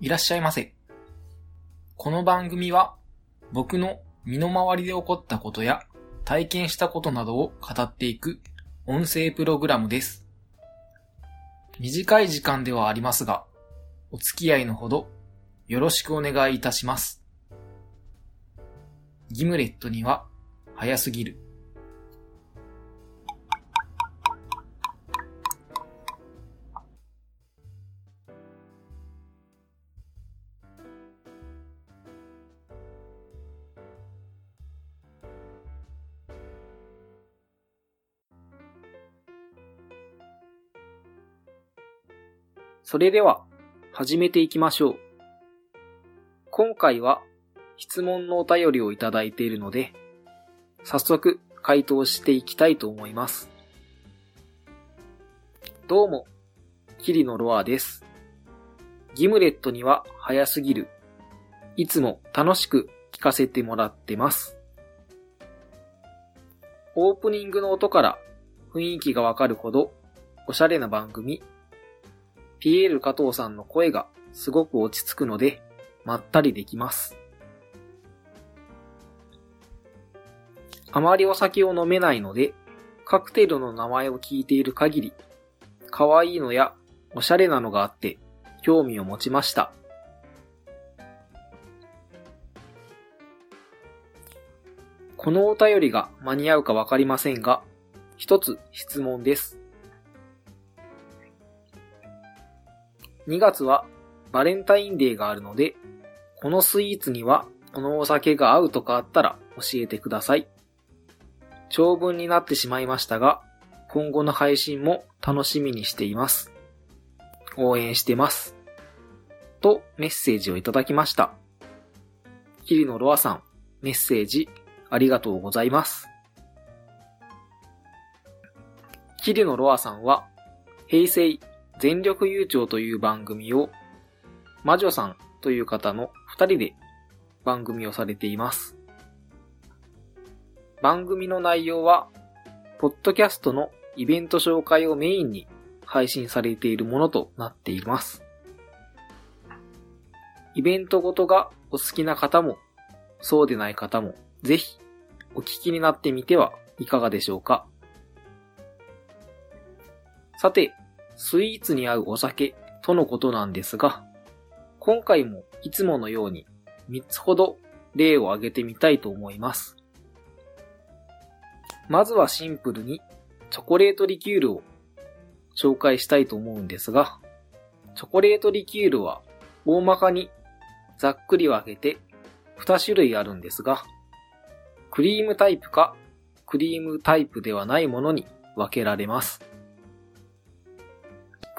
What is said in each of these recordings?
いらっしゃいませ。この番組は僕の身の回りで起こったことや体験したことなどを語っていく音声プログラムです。短い時間ではありますが、お付き合いのほどよろしくお願いいたします。ギムレットには早すぎる。それでは、始めていきましょう。今回は、質問のお便りをいただいているので、早速回答していきたいと思います。どうも、キリのロアです。ギムレットには早すぎる。いつも楽しく聞かせてもらってます。オープニングの音から雰囲気がわかるほどおしゃれな番組ピエール加藤さんの声がすごく落ち着くので、まったりできます。あまりお酒を飲めないので、カクテルの名前を聞いている限り、可愛いのやおしゃれなのがあって、興味を持ちました。このお便りが間に合うかわかりませんが、一つ質問です。2月はバレンタインデーがあるので、このスイーツにはこのお酒が合うとかあったら教えてください。長文になってしまいましたが、今後の配信も楽しみにしています。応援してます。とメッセージをいただきました。キリノロアさん、メッセージありがとうございます。キリノロアさんは、平成全力優勝という番組を、魔女さんという方の二人で番組をされています。番組の内容は、ポッドキャストのイベント紹介をメインに配信されているものとなっています。イベントごとがお好きな方も、そうでない方も、ぜひお聞きになってみてはいかがでしょうか。さて、スイーツに合うお酒とのことなんですが、今回もいつものように3つほど例を挙げてみたいと思います。まずはシンプルにチョコレートリキュールを紹介したいと思うんですが、チョコレートリキュールは大まかにざっくり分けて2種類あるんですが、クリームタイプかクリームタイプではないものに分けられます。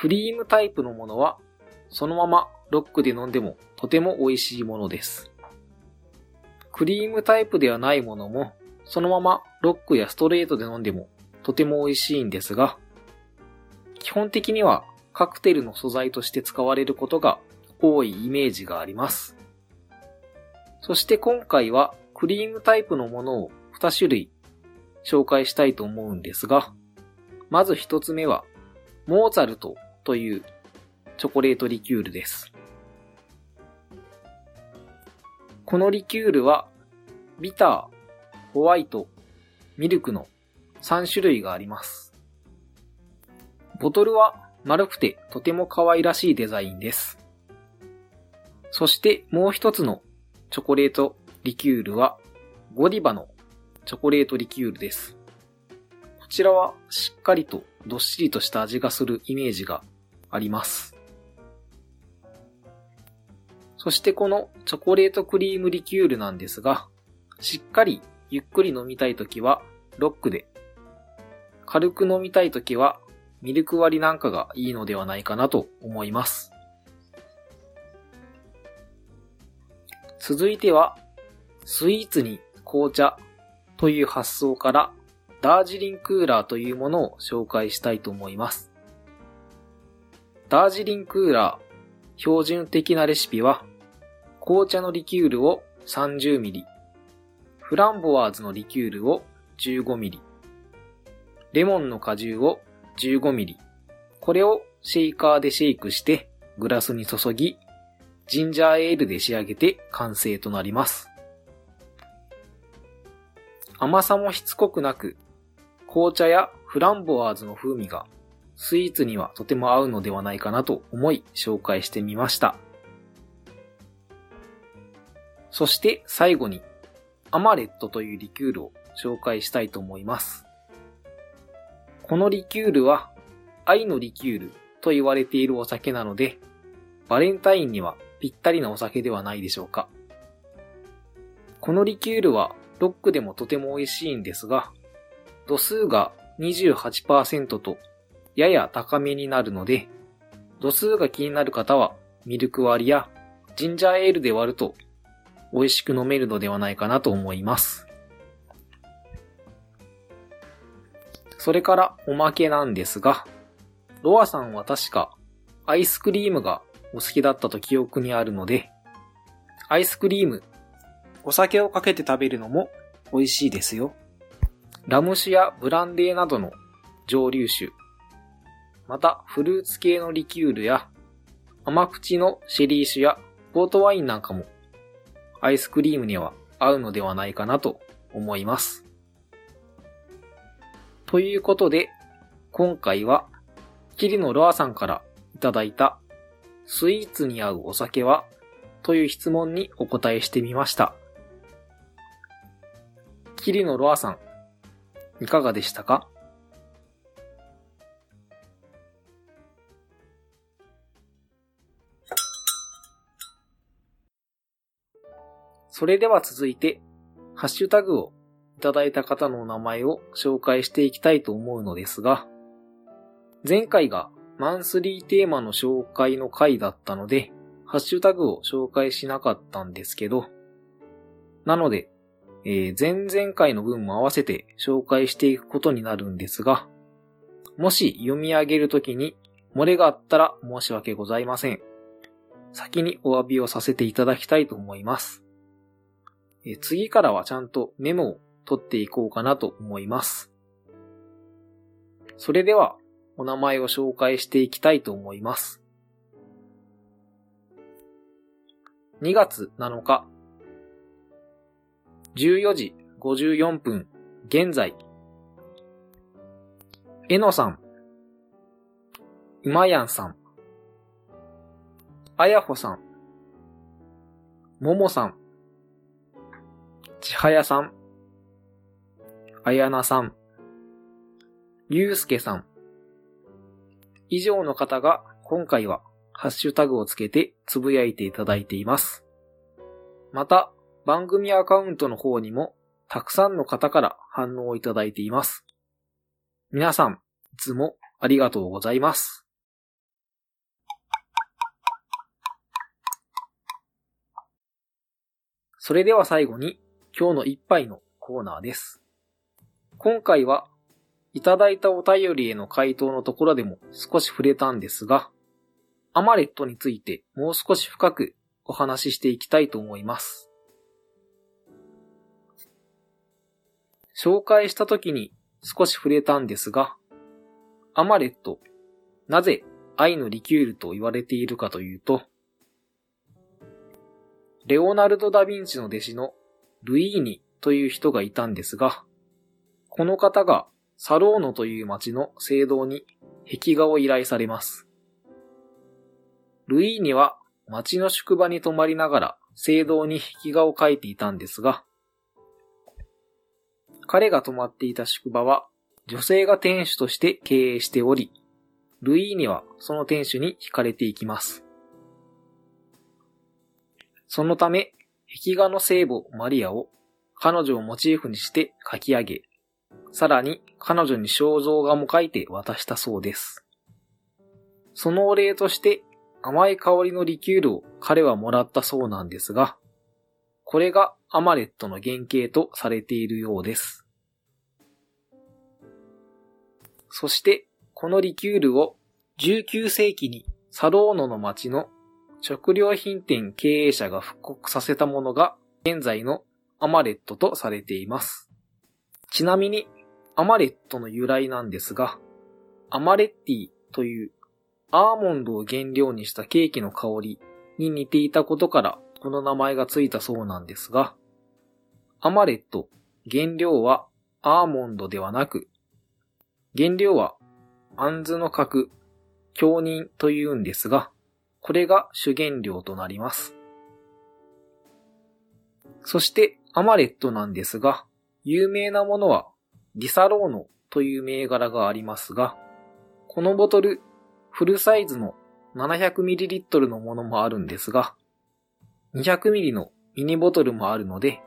クリームタイプのものは、そのままロックで飲んでもとても美味しいものです。クリームタイプではないものも、そのままロックやストレートで飲んでもとても美味しいんですが、基本的にはカクテルの素材として使われることが多いイメージがあります。そして今回はクリームタイプのものを2種類紹介したいと思うんですが、まず1つ目は、モーツァルトというチョコレートリキュールです。このリキュールは、ビター、ホワイト、ミルクの3種類があります。ボトルは丸くてとても可愛らしいデザインです。そしてもう一つのチョコレートリキュールは、ゴディバのチョコレートリキュールです。こちらはしっかりとどっしりとした味がするイメージがあります。そしてこのチョコレートクリームリキュールなんですが、しっかりゆっくり飲みたいときはロックで、軽く飲みたいときはミルク割りなんかがいいのではないかなと思います。続いては、スイーツに紅茶という発想からダージリンクーラーというものを紹介したいと思います。ダージリンクーラー標準的なレシピは紅茶のリキュールを 30ml、フランボワーズのリキュールを 15ml、レモンの果汁を 15ml、これをシェイカーでシェイクしてグラスに注ぎ、ジンジャーエールで仕上げて完成となります。甘さもしつこくなく、紅茶やフランボワーズの風味がスイーツにはとても合うのではないかなと思い紹介してみました。そして最後にアマレットというリキュールを紹介したいと思います。このリキュールは愛のリキュールと言われているお酒なので、バレンタインにはぴったりなお酒ではないでしょうか。このリキュールはロックでもとても美味しいんですが、度数が28%とやや高めになるので、度数が気になる方はミルク割りやジンジャーエールで割ると美味しく飲めるのではないかなと思います。それからおまけなんですが、ロアさんは確かアイスクリームがお好きだったと記憶にあるので、アイスクリーム、お酒をかけて食べるのも美味しいですよ。ラム酒やブランデーなどの蒸留酒、また、フルーツ系のリキュールや、甘口のシェリー酒やポートワインなんかも、アイスクリームには合うのではないかなと思います。ということで、今回は、キリノロアさんからいただいた、スイーツに合うお酒はという質問にお答えしてみました。キリノロアさん、いかがでしたか？それでは続いて、ハッシュタグをいただいた方のお名前を紹介していきたいと思うのですが、前回がマンスリーテーマの紹介の回だったので、ハッシュタグを紹介しなかったんですけど、なので、えー、前々回の分も合わせて紹介していくことになるんですが、もし読み上げるときに漏れがあったら申し訳ございません。先にお詫びをさせていただきたいと思います。次からはちゃんとメモを取っていこうかなと思います。それでは、お名前を紹介していきたいと思います。2月7日、14時54分、現在、えのさん、うまやんさん、あやほさん、ももさん、ちはやさん、あやなさん、ゆうすけさん、以上の方が今回はハッシュタグをつけてつぶやいていただいています。また、番組アカウントの方にもたくさんの方から反応をいただいています。皆さん、いつもありがとうございます。それでは最後に今日の一杯のコーナーです。今回は、いただいたお便りへの回答のところでも少し触れたんですが、アマレットについてもう少し深くお話ししていきたいと思います。紹介した時に少し触れたんですが、アマレット、なぜ愛のリキュールと言われているかというと、レオナルド・ダ・ヴィンチの弟子のルイーニという人がいたんですが、この方がサローノという町の聖堂に壁画を依頼されます。ルイーニは町の宿場に泊まりながら聖堂に壁画を描いていたんですが、彼が泊まっていた宿場は女性が店主として経営しており、ルイーニはその店主に惹かれていきます。そのため、壁画の聖母マリアを彼女をモチーフにして書き上げ、さらに彼女に肖像画も描いて渡したそうです。そのお礼として甘い香りのリキュールを彼はもらったそうなんですが、これがアマレットの原型とされているようです。そして、このリキュールを19世紀にサローノの町の食料品店経営者が復刻させたものが現在のアマレットとされています。ちなみに、アマレットの由来なんですが、アマレッティというアーモンドを原料にしたケーキの香りに似ていたことからこの名前がついたそうなんですが、アマレット、原料はアーモンドではなく、原料はアンズの核、強人というんですが、これが主原料となります。そしてアマレットなんですが、有名なものはディサローノという銘柄がありますが、このボトル、フルサイズの 700ml のものもあるんですが、200ml のミニボトルもあるので、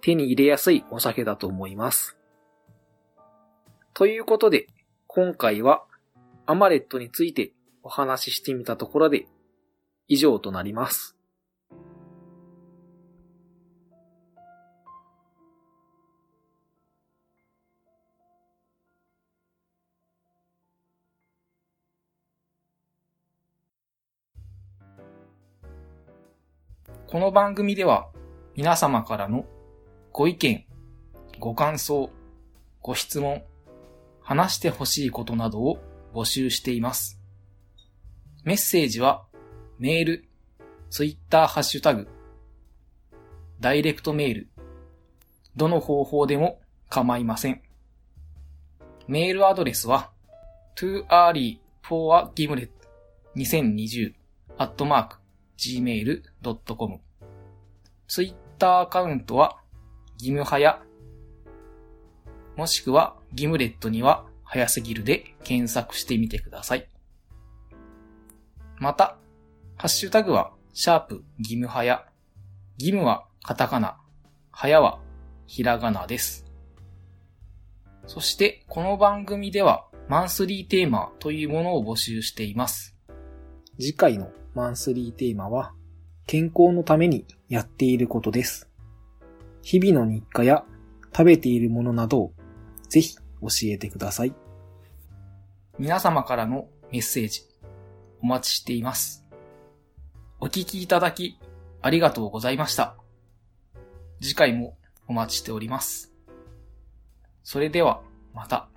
手に入れやすいお酒だと思います。ということで、今回はアマレットについてお話ししてみたところで以上となります。この番組では皆様からのご意見、ご感想、ご質問、話してほしいことなどを募集しています。メッセージはメール、ツイッターハッシュタグ、ダイレクトメール、どの方法でも構いません。メールアドレスは too early for a gimlet 2020アットマーク gmail.com ツイッターアカウントは、ギムハヤ、もしくはギムレットには早すぎるで検索してみてください。また、ハッシュタグは、シャープギムハヤ。ギムはカタカナ、ハヤはひらがなです。そして、この番組では、マンスリーテーマというものを募集しています。次回のマンスリーテーマは、健康のためにやっていることです。日々の日課や食べているものなどをぜひ教えてください。皆様からのメッセージお待ちしています。お聞きいただきありがとうございました。次回もお待ちしております。それではまた。